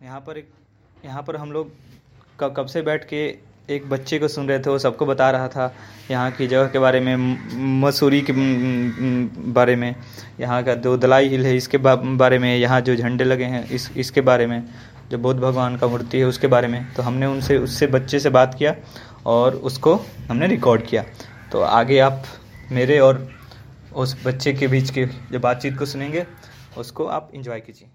यहाँ पर एक, यहाँ पर हम लोग कब कब से बैठ के एक बच्चे को सुन रहे थे, वो सबको बता रहा था यहाँ की जगह के बारे में मसूरी के बारे में, यहाँ का जो दलाई हिल है, इसके बारे में, यहाँ जो झंडे लगे हैं, इस, इसके बारे में, जो बुद्ध भगवान का मूर्ति है, उसके बारे में तो हमने उनसे, उससे बच्चे से बात किया और उसको हमने रिकॉर्ड किया। तो आगे आप मेरे और उस बच्चे के बीच की जो बातचीत को सुनेंगे, उसको आप इंजॉय कीजिए।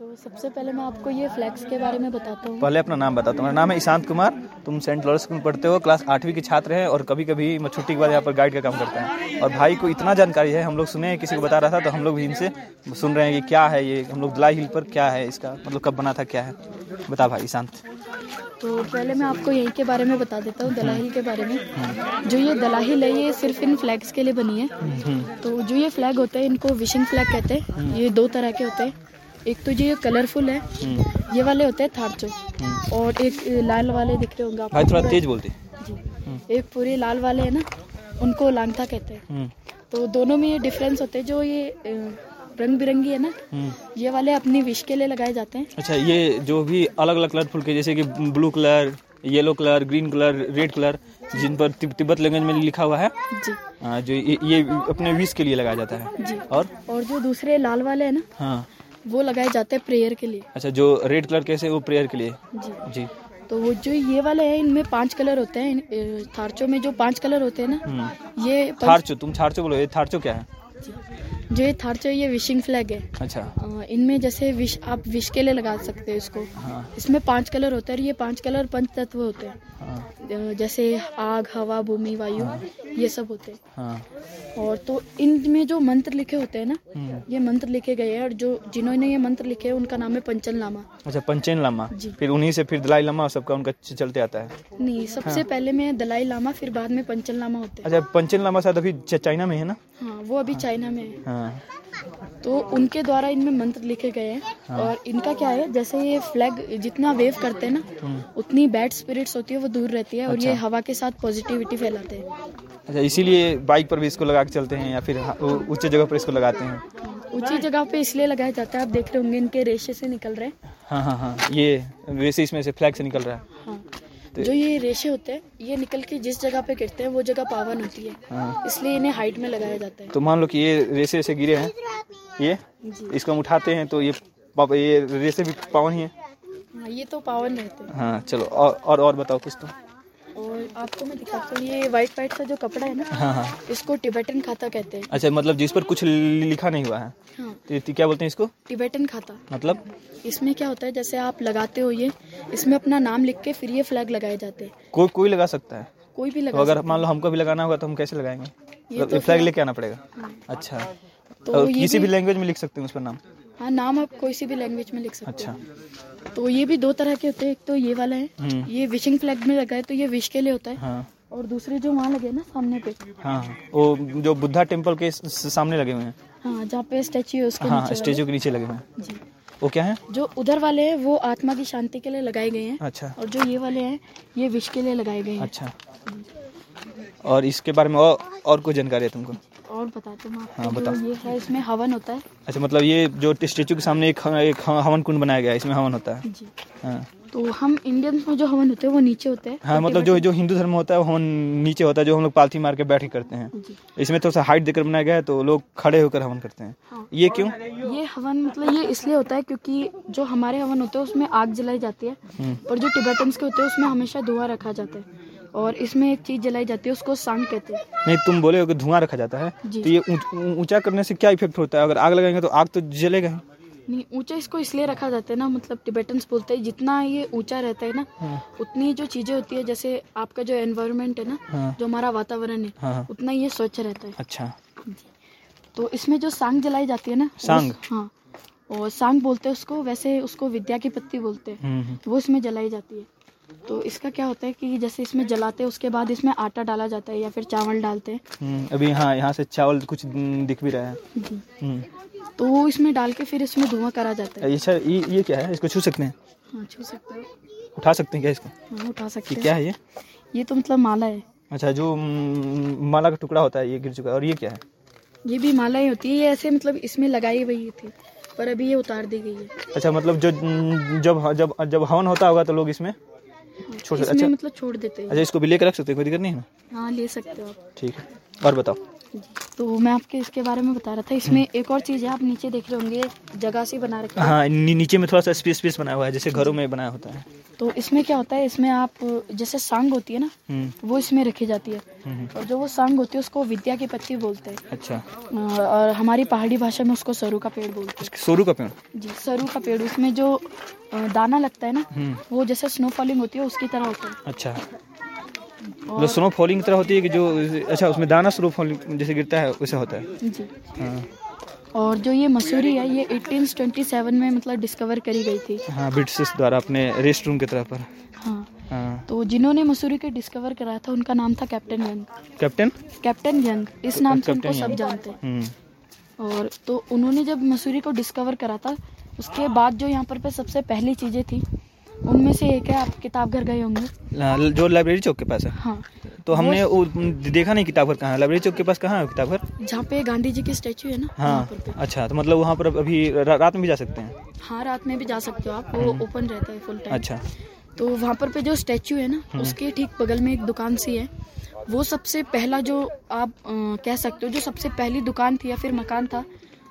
तो सबसे पहले मैं आपको ये फ्लैग्स के बारे में बताता हूँ। पहले अपना नाम बताता हूँ। मेरा नाम है ईशांत कुमार। तुम सेंट लॉरेंस स्कूल में पढ़ते हो क्लास आठवीं के छात्र हैं और कभी कभी मैं छुट्टी के बाद यहाँ पर गाइड का काम करता है। और भाई को इतना जानकारी है हम लोग सुने किसी को बता रहा था तो हम लोग भी इनसे सुन रहे हैं कि क्या है ये हम लोग दलाई हिल पर क्या है इसका मतलब कब बना था क्या है। बता भाई ईशांत। तो पहले मैं आपको यहीं के बारे में बता देता हूँ दलाहिल के बारे में। जो ये दलाहिल है ये सिर्फ़ इन फ्लैग्स के लिए बनी है। तो जो ये फ्लैग होते हैं इनको विशिंग फ्लैग कहते हैं। ये दो तरह के होते हैं। एक तो ये कलरफुल है। ये वाले होते हैं थारचो और एक लाल वाले दिख रहे होंगे आपको भाई थोड़ा तेज बोलते। जी। एक पूरे लाल वाले है ना उनको लांगथा कहते हैं। हम्म, तो दोनों में ये डिफरेंस होते हैं जो ये रंग बिरंगी है ना हम्म। ये वाले अपनी विश के लिए लगाए जाते हैं। अच्छा ये जो भी अलग अलग कलरफुल के जैसे कि blue colour yellow colour green colour red colour जिन पर तिब्बत लैंग्वेज में लिखा हुआ है जी। आ, जो ये, ये अपने विश के लिए लगाया जाता है। जी। और? और जो दूसरे लाल वाले है ना हाँ। वो लगाए जाते हैं प्रेयर के लिए। अच्छा जो रेड कलर कैसे वो प्रेयर के लिए? जी। जी। तो वो जो ये वाले हैं इनमें पाँच कलर होते हैं थारचो में जो पाँच कलर होते हैं ना हम्म। ये थारचो तुम थारचो बोलो ये थारचो क्या है? जो। ये थारचो ये विशिंग फ्लैग है। अच्छा। इनमें जैसे विश आप विश के लिए लगा सकते हैं इसको। हाँ। इसमें पाँच कलर होते हैं और ये पाँच कलर पंच तत्व होते हैं। हाँ जैसे आग हवा भूमि वायु ये सब होते हैं। हाँ। और तो इनमें जो मंत्र लिखे होते हैं ना हम्म। ये मंत्र लिखे गए हैं और जो जिन्होंने ये मंत्र लिखे हैं उनका नाम है पंचन लामा अच्छा पंचेन लामा जी। फिर उन्हीं से फिर दलाई लामा सबका उनका चलते आता है? नहीं सबसे पहले में दलाई लामा फिर बाद में पंचन लामा होते हैं। अच्छा पंचेन लामा शायद अभी चाइना में है ना? हाँ वो अभी चाइना में है। हाँ। तो उनके द्वारा इनमें मंत्र लिखे गए हैं। और इनका क्या है जैसे ये फ्लैग जितना वेव करते हैं ना उतनी बैड स्पिरिट्स होती है वो दूर रहती है और ये हवा के साथ पॉजिटिविटी फैलाते हैं। अच्छा इसीलिए बाइक पर भी इसको लगा के चलते हैं या फिर ऊँचे जगह पर इसको लगाते हैं? ऊँची जगह पे इसलिए लगाया जाता है आप देख रहे होंगे इनके रेशे से निकल रहे हैं। हाँ हाँ हाँ ये वैसे इसमें से फ्लैग से निकल रहा है। हाँ। जो ये रेशे होते हैं ये निकल के जिस जगह पे गिरते हैं वो जगह पावन होती है। हाँ। इसलिए इन्हें हाइट में लगाया जाता है। तो मान लो कि ये रेशे ऐसे गिरे हैं ये इसको हम उठाते हैं तो ये ये रेसे भी पावन ही है। हाँ ये तो पावन रहते हैं। हाँ चलो और और, और बताओ कुछ तो। और आपको मैं दिखाता हूँ ये व्हाइट व्हाइट सा जो कपड़ा है ना हाँ हाँ। इसको टिबेटन खाता कहते हैं। अच्छा मतलब जिस पर कुछ लिखा नहीं हुआ है। हाँ। तो ये क्या बोलते हैं इसको? टिबेटन खाता। मतलब? इसमें क्या होता है जैसे आप लगाते हो ये इसमें अपना नाम लिख के फिर ये फ्लैग लगाए जाते हैं। कोई कोई लगा सकता है? कोई भी तो लगा अगर मान लो हमको भी लगाना होगा तो हम कैसे लगाएँगे? ये मतलब फ्लैग लेके आना पड़ेगा। हाँ। अच्छा। तो किसी भी- लैंग्वेज में लिख सकते हैं उस पर नाम? हाँ नाम आप कोई सी भी लैंग्वेज में लिख सकते हैं। अच्छा तो ये भी दो तरह के होते हैं। एक तो ये वाला है हम्म। ये विशिंग फ्लैग में लगा है तो ये विश के लिए होता है। हाँ। और दूसरे जो वहाँ लगे ना सामने पे। हाँ हाँ। वो जो बुद्धा टेंपल के सामने लगे हुए हैं। हाँ जहाँ पे स्टैचू है उसके हाँ नीचे स्टेचू के नीचे लगे हुए हैं। जी। वो क्या है? जो उधर वाले हैं वो आत्मा की शांति के लिए लगाए गए हैं। अच्छा। और जो ये वाले हैं ये विश के लिए लगाए गए हैं। अच्छा। और इसके बारे में और और कोई जानकारी है तुमको? और बताते हैं हाँ, जो बताओ। ये है इसमें हवन होता है। अच्छा मतलब ये जो स्टेचू के सामने एक एक हवन कुंड बनाया गया है इसमें हवन होता है। जी। हाँ। तो हम इंडियंस में जो हवन होते हैं वो नीचे होते हैं हाँ मतलब जो जो हिंदू धर्म होता है वो हवन नीचे होता है जो हम लोग पालथी मार के बैठ के करते हैं। इसमें थोड़ा सा हाइट देकर बनाया गया है तो लोग खड़े होकर हवन करते हैं। हाँ। ये क्यों? ये हवन मतलब ये इसलिए होता है क्योंकि जो हमारे हवन होते हैं उसमें आग जलाई जाती है। हम्म, और जो टिबेटन्स के होते हैं उसमें हमेशा धुआँ रखा जाता है। और इसमें एक चीज़ जलाई जाती है उसको सांग कहते हैं। नहीं तुम बोले हो कि धुआँ रखा जाता है। तो ये ऊँचा करने से क्या इफ़ेक्ट होता है? अगर आग लगाएँगे तो आग तो जलेगा नहीं ऊँचा इसको इसलिए रखा जाता है ना मतलब टिबेटन्स बोलते हैं जितना ये ऊँचा रहता है ना हाँ। उतनी जो चीज़ें होती है जैसे आपका जो एनवायरमेंट है ना हाँ। जो हमारा वातावरण है हाँ हाँ, उतना ये स्वच्छ रहता है। अच्छा। तो इसमें जो सांग जलाई जाती है ना सांग? हाँ। और सांग बोलते हैं उसको वैसे उसको विद्या की पत्ती बोलते हैं। हम्म, हम्म, वो इसमें जलाई जाती है। तो इसका क्या होता है कि जैसे इसमें जलाते हैं उसके बाद इसमें आटा डाला जाता है या फिर चावल डालते हैं। हम्म, अभी हाँ यहाँ से चावल कुछ दिख भी रहा है। हम्म, तो इसमें डाल के फिर इसमें धुआँ करा जाता है। अच्छा ये ये क्या है? इसको छू सकते हैं? हाँ छू सकते हो। उठा सकते हैं क्या इसको? हाँ उठा सकते हैं। क्या है ये? ये तो मतलब माला है। अच्छा जो हम्म, माला का टुकड़ा होता है ये गिर चुका है। और ये क्या है? ये भी माला ही होती है। ये ऐसे मतलब इसमें लगाई हुई थी पर अभी ये उतार दी गई है। अच्छा मतलब जो जब जब जब हवन होता होगा तो लोग इसमें छोड़ अच्छा। मतलब छोड़ देते हैं। अच्छा इसको भी लेकर रख सकते हैं? कोई दिक्कत नहीं है ना? हाँ ले सकते हो आप। ठीक है। और बताओ। तो मैं आपके इसके बारे में बता रहा था। इसमें एक और चीज़ है आप नीचे देख रहे होंगे जगह से बना रखी है। हाँ नी, नीचे में थोड़ा सा स्पेस स्पेस बनाया हुआ है जैसे घरों में बनाया होता है। तो इसमें क्या होता है इसमें आप जैसे सांग होती है ना हम्म। वो इसमें रखी जाती है। हम्म, और जो वो सांग होती है उसको विद्या की पत्ती बोलते हैं। अच्छा। और हमारी पहाड़ी भाषा में उसको सरू का पेड़ बोलते हैं। सोरू का पेड़? जी सरू का पेड़। उसमें जो दाना लगता है ना हम्म। वो जैसे स्नो फॉलिंग होती है उसकी तरह होता है। अच्छा। और मतलब स्नो फॉलिंग तरह होती है कि जो अच्छा उसमें दाना स्नो फॉलिंग जैसे गिरता है वैसा होता है। जी। हाँ। और जो ये मसूरी है ये 1827 में मतलब डिस्कवर करी गई थी। हाँ ब्रिटिश द्वारा अपने रेस्ट रूम की तरह पर। हाँ। हाँ। तो जिन्होंने मसूरी के डिस्कवर कराया था उनका नाम था captain Young captain captain Young इस नाम से उनको सब जानते। हैं हम्म। और तो उन्होंने जब मसूरी को डिस्कवर करा था उसके बाद जो यहाँ पर पे सबसे पहली चीज़ें थी उनमें से एक है आप किताब घर गए होंगे। जो लाइब्रेरी चौक के पास है। हाँ। तो हमने वो देखा नहीं किताब घर कहाँ लाइब्रेरी चौक के पास कहाँ है किताब घर? जहाँ पे गांधी जी की स्टैचू है ना हाँ। अच्छा तो मतलब वहाँ पर अभी रात में भी जा सकते हैं? हाँ रात में भी जा सकते हो आप। वो ओपन रहता है फुल टाइम अच्छा। तो वहाँ पर पे जो स्टैचू है ना उसके ठीक बगल में एक दुकान सी है। वो सबसे पहला जो आप अ, कह सकते हो जो सबसे पहली दुकान थी या फिर मकान था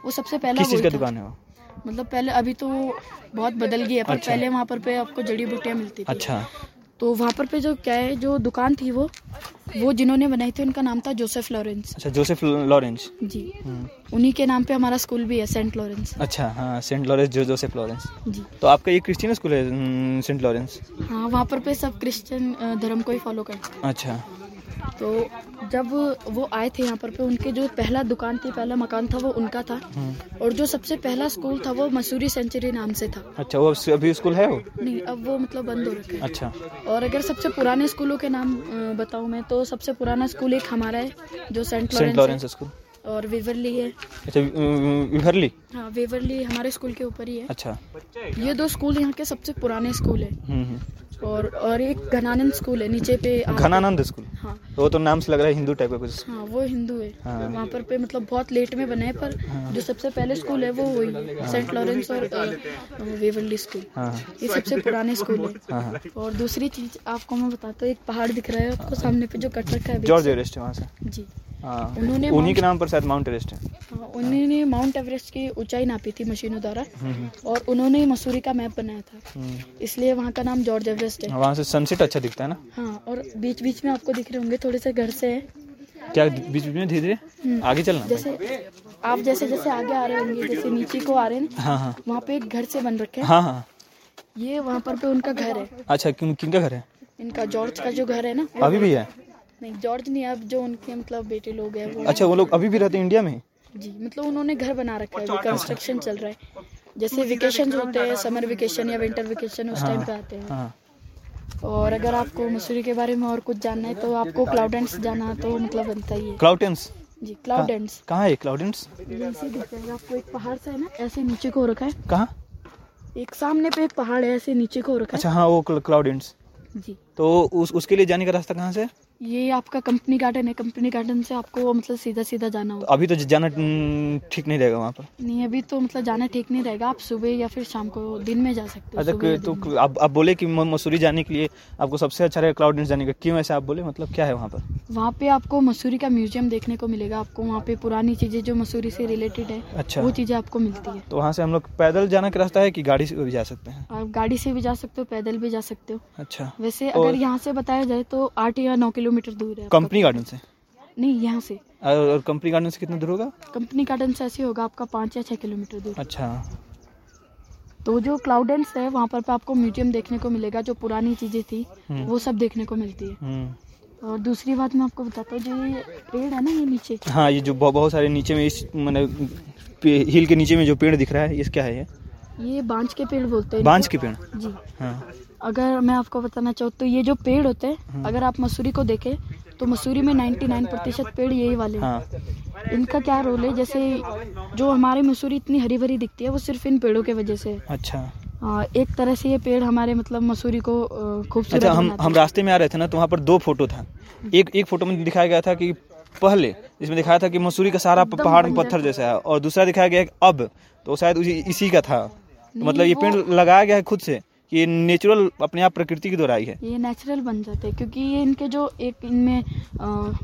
वो सबसे पहला किस चीज़ का दुकान है वो? मतलब पहले अभी तो बहुत बदल गई है पर अच्छा। पहले वहाँ पर पे आपको जड़ी बूटियाँ मिलती थी। अच्छा। तो वहाँ पर पे जो क्या है जो दुकान थी वो वो जिन्होंने बनाई थी उनका नाम था जोसेफ लॉरेंस। अच्छा जोसेफ लॉरेंस। जी। हम्म, उन्हीं के नाम पे हमारा स्कूल भी है सेंट लॉरेंस। अच्छा हाँ सेंट लॉरेंस जो जोसेफ लॉरेंस। जी। तो आपका ये क्रिश्चियन स्कूल है हम्म, सेंट लॉरेंस? हाँ वहाँ पर पे सब क्रिश्चियन धर्म को ही फॉलो करते हैं। अच्छा। तो जब वो आए थे यहाँ पर पे उनके जो पहला दुकान थी पहला मकान था वो उनका था। हम्म, और जो सबसे पहला स्कूल था वो मसूरी सेंचुरी नाम से था। अच्छा वो अभी स्कूल है वो? नहीं अब वो मतलब बंद हो रखा है। अच्छा। और अगर सबसे पुराने स्कूलों के नाम बताऊँ मैं तो सबसे पुराना स्कूल एक हमारा है जो सेंट लॉरेंस स्कूल। और वेवरली है। अच्छा वि- विभरली हाँ विवरली हमारे स्कूल के ऊपर ही है। अच्छा। ये दो स्कूल यहाँ के सबसे पुराने स्कूल है। हम्म, हम्म। और और एक घनानंद स्कूल है नीचे पे घनानंद स्कूल? हाँ। वो तो नाम से लग रहा है हिंदू टाइप का कुछ। हाँ वो हिंदू है। हाँ। वहाँ पर पे मतलब बहुत लेट में बना है पर जो सबसे पहले स्कूल है वो वही सेंट लॉरेंस और वेवरली स्कूल हाँ हाँ। ये सबसे पुराने स्कूल है। हाँ। हाँ और दूसरी चीज़ आपको मैं बताता हूँ एक पहाड़ दिख रहा है आपको सामने पे जो कट रखा है जॉर्ज एवरेस्ट वहाँ से। जी। हाँ उन्होंने उन्हीं के नाम पर शायद माउंट एवरेस्ट है। हाँ, उन्होंने माउंट एवरेस्ट की ऊंचाई नापी थी मशीनों द्वारा। हम्म, हम्म, और उन्होंने मसूरी का मैप बनाया था। हम्म। इसलिए वहाँ का नाम जॉर्ज एवरेस्ट है। वहाँ से सनसेट अच्छा दिखता है ना? हाँ और बीच बीच में आपको दिख रहे होंगे थोड़े से घर से। है क्या बीच बीच में धीरे धीरे। आगे चलना। जैसे आप जैसे जैसे आगे आ रहे होंगे जैसे नीचे को आ रहे हैं हाँ हाँ। वहाँ पे एक घर से बन रखे हाँ। हाँ ये वहाँ पर पे उनका घर है। अच्छा किन किनका घर है? इनका जॉर्ज का जो घर है ना। अभी भी है? नहीं जॉर्ज नहीं अब जो उनके मतलब बेटे लोग हैं वो अच्छा वो लोग अभी भी रहते हैं इंडिया में? जी मतलब उन्होंने घर बना रखा है अभी कंस्ट्रक्शन चल रहा है। जैसे वेकेशन होते हैं समर वेकेशन या विंटर वेकेशन उस टाइम पे आते हैं। हाँ और अगर आपको मसूरी के बारे में और कुछ जानना है तो आपको क्लाउडेंस जाना तो मतलब बनता ही है। क्लाउडेंस जी क्लाउडेंस कहाँ है क्लाउडेंस ऐसे दिख जाएगा आपको एक पहाड़ से है ना ऐसे नीचे को हो रखा है। कहाँ? एक सामने पे एक पहाड़ है ऐसे नीचे को हो रखा अच्छा हाँ वो क्लाउडेंस है जी। तो उस उसके लिए जाने का रास्ता कहाँ से है? ये आपका कंपनी गार्डन है कंपनी गार्डन से आपको मतलब सीधा सीधा जाना होगा। अभी तो जाना ठीक नहीं रहेगा वहाँ पर। नहीं अभी तो मतलब जाना ठीक नहीं रहेगा। आप सुबह या फिर शाम को दिन में जा सकते हो अच्छा तो आप आप बोले कि मसूरी जाने के लिए आपको सबसे अच्छा रहेगा क्लाउडेंस जाने का। क्यों ऐसा आप बोले? मतलब क्या है वहाँ पर? वहाँ पे आपको मसूरी का म्यूज़ियम देखने को मिलेगा। आपको वहाँ पे पुरानी चीज़ें जो मसूरी से रिलेटेड है अच्छा। वो चीज़ें आपको मिलती है। तो वहाँ से हम लोग पैदल जाने का रास्ता है कि गाड़ी से भी जा सकते हैं? आप गाड़ी से भी जा सकते हो पैदल भी जा सकते हो। अच्छा। वैसे अगर यहाँ से बताया जाए तो आठ या नौ किलोमीटर दूर है कंपनी गार्डन से? नहीं यहाँ से। और कंपनी गार्डन से कितना दूर होगा? कंपनी गार्डन से ऐसे होगा आपका पाँच या छः किलोमीटर दूर। अच्छा। तो जो क्लाउडेंस है वहाँ पर आपको म्यूज़ियम देखने को मिलेगा जो पुरानी चीज़ें थी हम्म। वो सब देखने को मिलती है। हम्म। और दूसरी बात मैं आपको बताता हूँ जो ये पेड़ है ना ये नीचे? हाँ ये जो बहुत सारे नीचे में इस पे- हिल के नीचे में जो पेड़ दिख रहा है ये क्या है ये? ये बांज के पेड़ बोलते हैं। इनको। के पेड़? जी। हाँ। अगर मैं आपको बताना चाहूँ तो ये जो पेड़ होते हम्म। हैं। अगर आप मसूरी को देखें तो मसूरी में 99 प्रतिशत पेड़ यही वाले हैं। हाँ। इनका क्या रोल है? जैसे जो हमारी मसूरी इतनी हरी भरी दिखती है वो सिर्फ़ इन पेड़ों की वजह से। अच्छा। आ, एक तरह से ये पेड़ हमारे मतलब मसूरी को खूबसूरत अच्छा हम हम रास्ते में आ रहे थे ना तो वहाँ पर दो फ़ोटो था। एक एक फ़ोटो में दिखाया गया था कि पहले जिसमें दिखाया था कि मसूरी का सारा पहाड़ में पत्थर जैसा है और दूसरा दिखाया गया अब तो शायद इसी का था। तो मतलब ये पेड़ लगाया गया है खुद से कि ये नेचुरल अपने आप प्रकृति की दोहराई है। ये नेचुरल बन जाते हैं क्योंकि ये इनके जो एक इनमें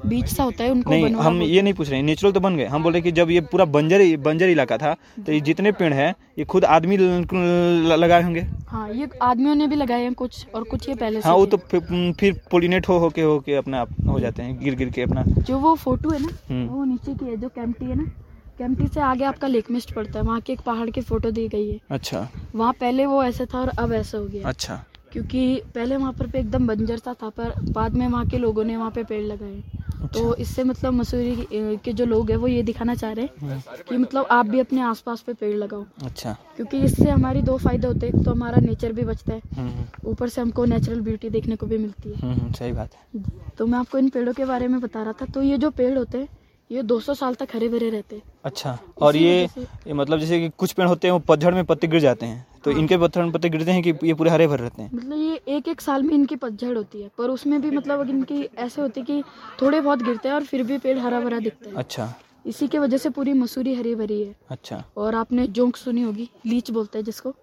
बीज सा होता है उनको नहीं हम ये नहीं पूछ रहे हैं नेचुरल तो बन गए। हम बोल रहे कि जब ये पूरा बंजर बंजर इलाका था तो ये जितने पेड़ हैं ये खुद आदमी लगाए होंगे। हाँ ये आदमियों ने भी लगाए हैं कुछ और कुछ ये पहले हाँ वो तो फिर, पोलिनेट हो हो के हो के अपना आप हो जाते हैं गिर गिर के अपना। जो वो फ़ोटो है ना हम्म। वो नीचे की है जो कैंपटी है ना कैंपटी से आगे आपका लेक मिस्ट पड़ता है वहाँ की एक पहाड़ की फ़ोटो दी गई है। अच्छा। वहाँ पहले वो ऐसा था और अब ऐसा हो गया अच्छा। क्योंकि पहले वहाँ पर पे एकदम बंजर सा था पर बाद में वहाँ के लोगों ने वहाँ पे पेड़ लगाए। तो इससे मतलब मसूरी के जो लोग हैं वो ये दिखाना चाह रहे हैं कि मतलब आप भी अपने आसपास पे पेड़ लगाओ। अच्छा। क्योंकि इससे हमारी दो फ़ायदे होते हैं तो हमारा नेचर भी बचता है हम्म ऊपर से हमको नेचुरल ब्यूटी देखने को भी मिलती है। हम्म, हम्म, सही बात है। तो मैं आपको इन पेड़ों के बारे में बता रहा था। तो ये जो पेड़ होते हैं ये 200 साल तक हरे भरे रहते हैं। अच्छा और ये ये मतलब जैसे कि कुछ पेड़ होते हैं वो पतझड़ में पत्ते गिर जाते हैं। तो हाँ। इनके पत्थर में पत्ते गिरते हैं कि ये पूरे हरे भरे रहते हैं? मतलब ये एक एक साल में इनकी पतझड़ होती है पर उसमें भी मतलब इनकी ऐसे होती है कि थोड़े बहुत गिरते हैं और फिर भी पेड़ हरा भरा दिखता है। अच्छा। इसी के वजह से पूरी मसूरी हरी भरी है। अच्छा। और आपने जोंक सुनी होगी लीच बोलते हैं जिसको।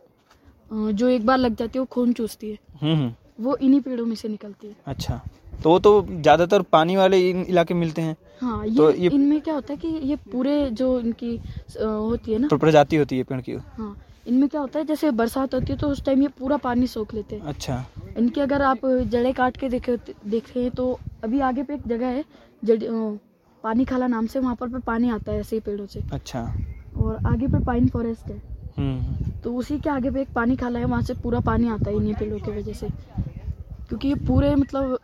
जो एक बार लग जाती है वो खून चूसती है। हम्म हम्म। वो इन्हीं पेड़ों में से निकलती है। अच्छा। तो वो तो ज़्यादातर पानी वाले इलाके मिलते हैं। हाँ ये, तो ये- इनमें क्या होता है कि ये पूरे जो इनकी होती है ना? प्रजाति होती है पेड़ की। हाँ इनमें क्या होता है जैसे बरसात होती है तो उस टाइम ये पूरा पानी सोख लेते हैं। अच्छा। इनकी अगर आप जड़े काट के देखे देखें तो अभी आगे पे एक जगह है जड़ पानी खाला नाम से वहाँ पर पे पानी आता है ऐसे ही पेड़ों से। अच्छा। और आगे पे पाइन फॉरेस्ट है। हम्म। तो उसी के आगे पे एक पानी खाला है वहाँ से पूरा पानी आता है इन्हीं पेड़ों की वजह से। क्योंकि ये पूरे मतलब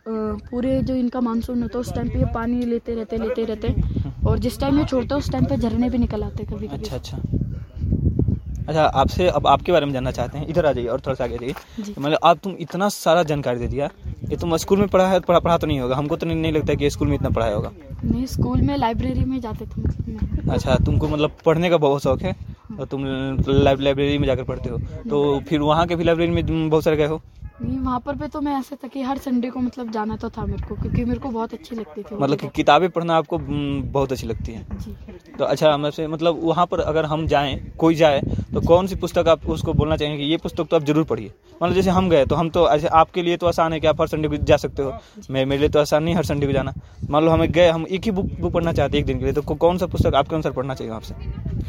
पूरे जो इनका मानसून होता है उस टाइम पे ये पानी लेते रहते लेते रहते। और जिस टाइम ये छोड़ते हैं उस टाइम पे झरने भी निकल आते हैं कभी कभी अच्छा अच्छा। अच्छा आपसे अब आपके बारे में जानना चाहते हैं। इधर आ जाइए और थोड़ा सा आगे जाइए। तो मतलब आप तुम इतना सारा जानकारी दे दिया। ये तुम स्कूल में पढ़ा है पढ़ा पढ़ा तो नहीं होगा। हमको तो नहीं, नहीं लगता है कि स्कूल में इतना पढ़ाया होगा। नहीं स्कूल में लाइब्रेरी में जाते थे मतलब अच्छा तुमको मतलब पढ़ने का बहुत शौक है? और तुम लाइब्रेरी में जाकर पढ़ते हो। तो फिर वहाँ के भी लाइब्रेरी में बहुत सारे गए हो? नहीं वहाँ पर पे तो मैं ऐसा था कि हर संडे को मतलब जाना तो था मेरे को क्योंकि मेरे को बहुत अच्छी लगती थी मतलब कि किताबें पढ़ना आपको बहुत अच्छी लगती है। जी। तो अच्छा मतलब से मतलब वहाँ पर अगर हम जाएँ कोई जाए तो कौन सी पुस्तक आप उसको बोलना चाहेंगे कि ये पुस्तक तो आप ज़रूर पढ़िए? मतलब जैसे हम गए तो हम तो ऐसे आपके लिए तो आसान है कि आप हर संडे को जा सकते हो। मैं मेरे लिए तो आसान नहीं हर संडे को जाना। मान लो हमें गए हम एक ही बुक बुक पढ़ना चाहते हैं एक दिन के लिए तो कौन सा पुस्तक आपके अनुसार पढ़ना चाहिए आपसे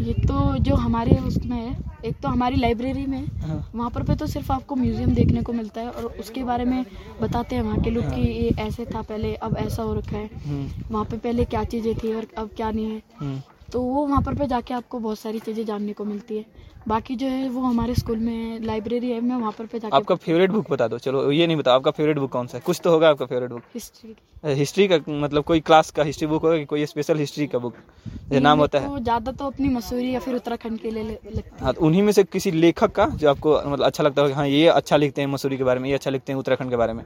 ये तो जो हमारे उसमें है एक तो हमारी लाइब्रेरी में है हाँ। वहाँ पर पे तो सिर्फ़ आपको म्यूज़ियम देखने को मिलता है और उसके बारे में बताते हैं वहाँ के लोग कि ये ऐसे था पहले अब ऐसा हो रखा है। हम्म, वहाँ पे पहले क्या चीज़ें थी और अब क्या नहीं है। हम्म। तो वो वहाँ पर पे जाके आपको बहुत सारी चीज़ें जानने को मिलती है। बाकी जो है वो हमारे स्कूल में लाइब्रेरी है मैं वहाँ पर पे जाके आपका फेवरेट बुक बता दो। चलो ये नहीं बताओ आपका फेवरेट बुक कौन सा है? कुछ तो होगा आपका फेवरेट बुक हिस्ट्री हिस्ट्री का मतलब कोई क्लास का हिस्ट्री बुक होगा कि कोई स्पेशल हिस्ट्री का बुक जैसे नाम होता है। तो ज़्यादा तो अपनी मसूरी या फिर उत्तराखंड के लिए है। तो उन्हीं में से किसी लेखक का जो आपको मतलब अच्छा लगता हो हाँ ये अच्छा लिखते हैं मसूरी के बारे में ये अच्छा लिखते हैं उत्तराखंड के बारे में?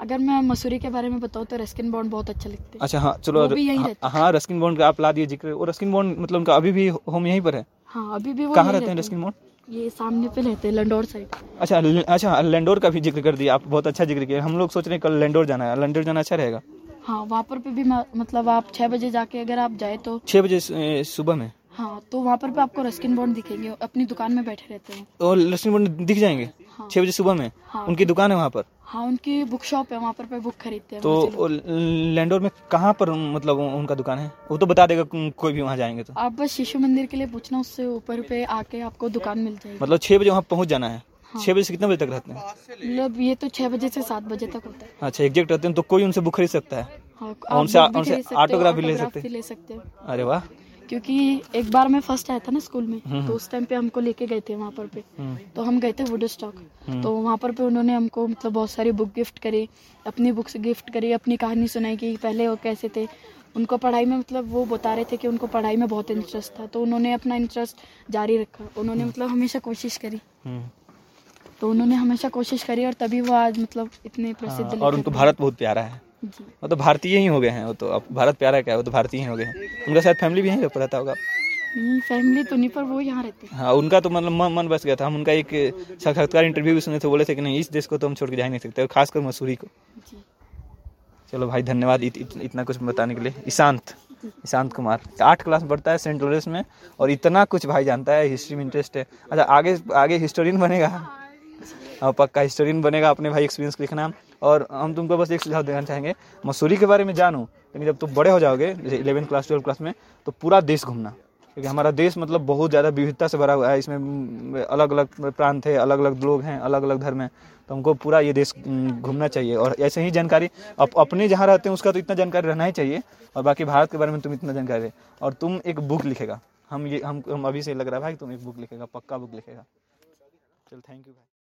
अगर मैं मसूरी के बारे में बताऊँ तो रस्किन बॉन्ड बहुत अच्छा लगता है। अच्छा हाँ चलो वो भी यहीं हाँ, हाँ रस्किन बॉन्ड का आप ला दिए ज़िक्र। और रस्किन बॉन्ड मतलब उनका अभी भी होम यहीं पर है? हाँ अभी भी वो कहाँ रहते हैं रस्किन बॉन्ड ये सामने पे रहते हैं लंडौर साइड अच्छा ल- अच्छा लेंडोर का भी ज़िक्र कर दिया आप बहुत अच्छा ज़िक्र किया। हम लोग सोच रहे हैं कल लेंडोर जाना है। लेंडोर जाना अच्छा रहेगा? हाँ वहाँ पर भी मतलब आप छः बजे जाके अगर आप जाए तो छः बजे सुबह में? हाँ तो वहाँ पर पे आपको रस्किन बॉन्ड दिखेंगे। अपनी दुकान में बैठे रहते हैं। और रस्किन बॉन्ड दिख जाएँगे? हाँ। छः बजे सुबह में? हाँ। उनकी दुकान है वहाँ पर? हाँ उनकी बुक शॉप है वहाँ पर पे बुक खरीदते हैं तो लैंडोर में कहाँ पर मतलब उनका दुकान है? वो तो बता देगा कोई भी वहाँ जाएँगे तो। आप बस शिशु मंदिर के लिए पूछना उससे ऊपर पे आके आपको दुकान मिल जाएगी। मतलब छह बजे वहाँ पहुँच जाना है? हाँ। छः बजे से कितने बजे तक रहते हैं? मतलब ये तो छह बजे से सात बजे तक होता है। अच्छा एग्जैक्ट रहते हैं तो कोई उनसे बुक खरीद सकता है? हाँ उनसे- book भी ले सकते। ले सकते हो। अरे वाह। क्योंकि एक बार मैं फ़र्स्ट आया था ना स्कूल में हम्म। तो उस टाइम पे हमको लेके गए थे वहाँ पर पे। हम्म, तो हम गए थे वुड स्टॉक हम्म। तो वहाँ पर पे उन्होंने हमको मतलब बहुत सारी बुक गिफ्ट करी अपनी बुक्स गिफ्ट करी अपनी कहानी सुनाई कि पहले वो कैसे थे। उनको पढ़ाई में मतलब वो बता रहे थे कि उनको पढ़ाई में बहुत इंटरेस्ट था। तो उन्होंने अपना इंटरेस्ट जारी रखा। उन्होंने मतलब हमेशा कोशिश करी। तो उन्होंने हमेशा कोशिश करी और तभी वो आज मतलब इतने प्रसिद्ध हाँ, और उनको भारत बहुत प्यारा है। वो तो भारतीय ही हो गए हैं वो तो अब भारत प्यारा क्या है वो तो भारतीय ही हो गए हैं। उनका शायद फैमिली भी यहीं पर रहता होगा? फैमिली तो नहीं पर वो यहाँ रहते हैं। हाँ उनका तो मतलब मन मन बस गया था। हम उनका एक साक्षात्कार इंटरव्यू भी सुने थे बोले थे कि नहीं इस देश को तो हम छोड़ के जा ही नहीं सकते और खासकर मसूरी को। जी। चलो भाई धन्यवाद इत, इत, इतना कुछ बताने के लिए। ईशांत ईशांत कुमार आठ क्लास पढ़ता है सेंट लोरेंस में और इतना कुछ भाई जानता है हिस्ट्री में इंटरेस्ट है। अच्छा आगे आगे हिस्टोरियन बनेगा। हाँ पक्का हिस्टोरियन बनेगा अपने भाई एक्सपीरियंस लिखना और हम तुमको बस एक सुझाव देना चाहेंगे मसूरी के बारे में जानो लेकिन जब तुम बड़े हो जाओगे जैसे इलेवन क्लास ट्वेल्व क्लास में तो पूरा देश घूमना। क्योंकि हमारा देश मतलब बहुत ज़्यादा विविधता से भरा हुआ है इसमें अलग अलग प्रांत है अलग अलग लोग हैं अलग अलग धर्म हैं तो हमको पूरा ये देश घूमना चाहिए। और ऐसे ही जानकारी अप, अपने जहाँ रहते हैं उसका तो इतना जानकारी रहना ही चाहिए और बाकी भारत के बारे में तुम इतना जानकारी और तुम एक बुक लिखेगा। हम ये हम हम अभी से लग रहा है भाई तुम एक बुक लिखेगा पक्का बुक लिखेगा। चल थैंक यू भाई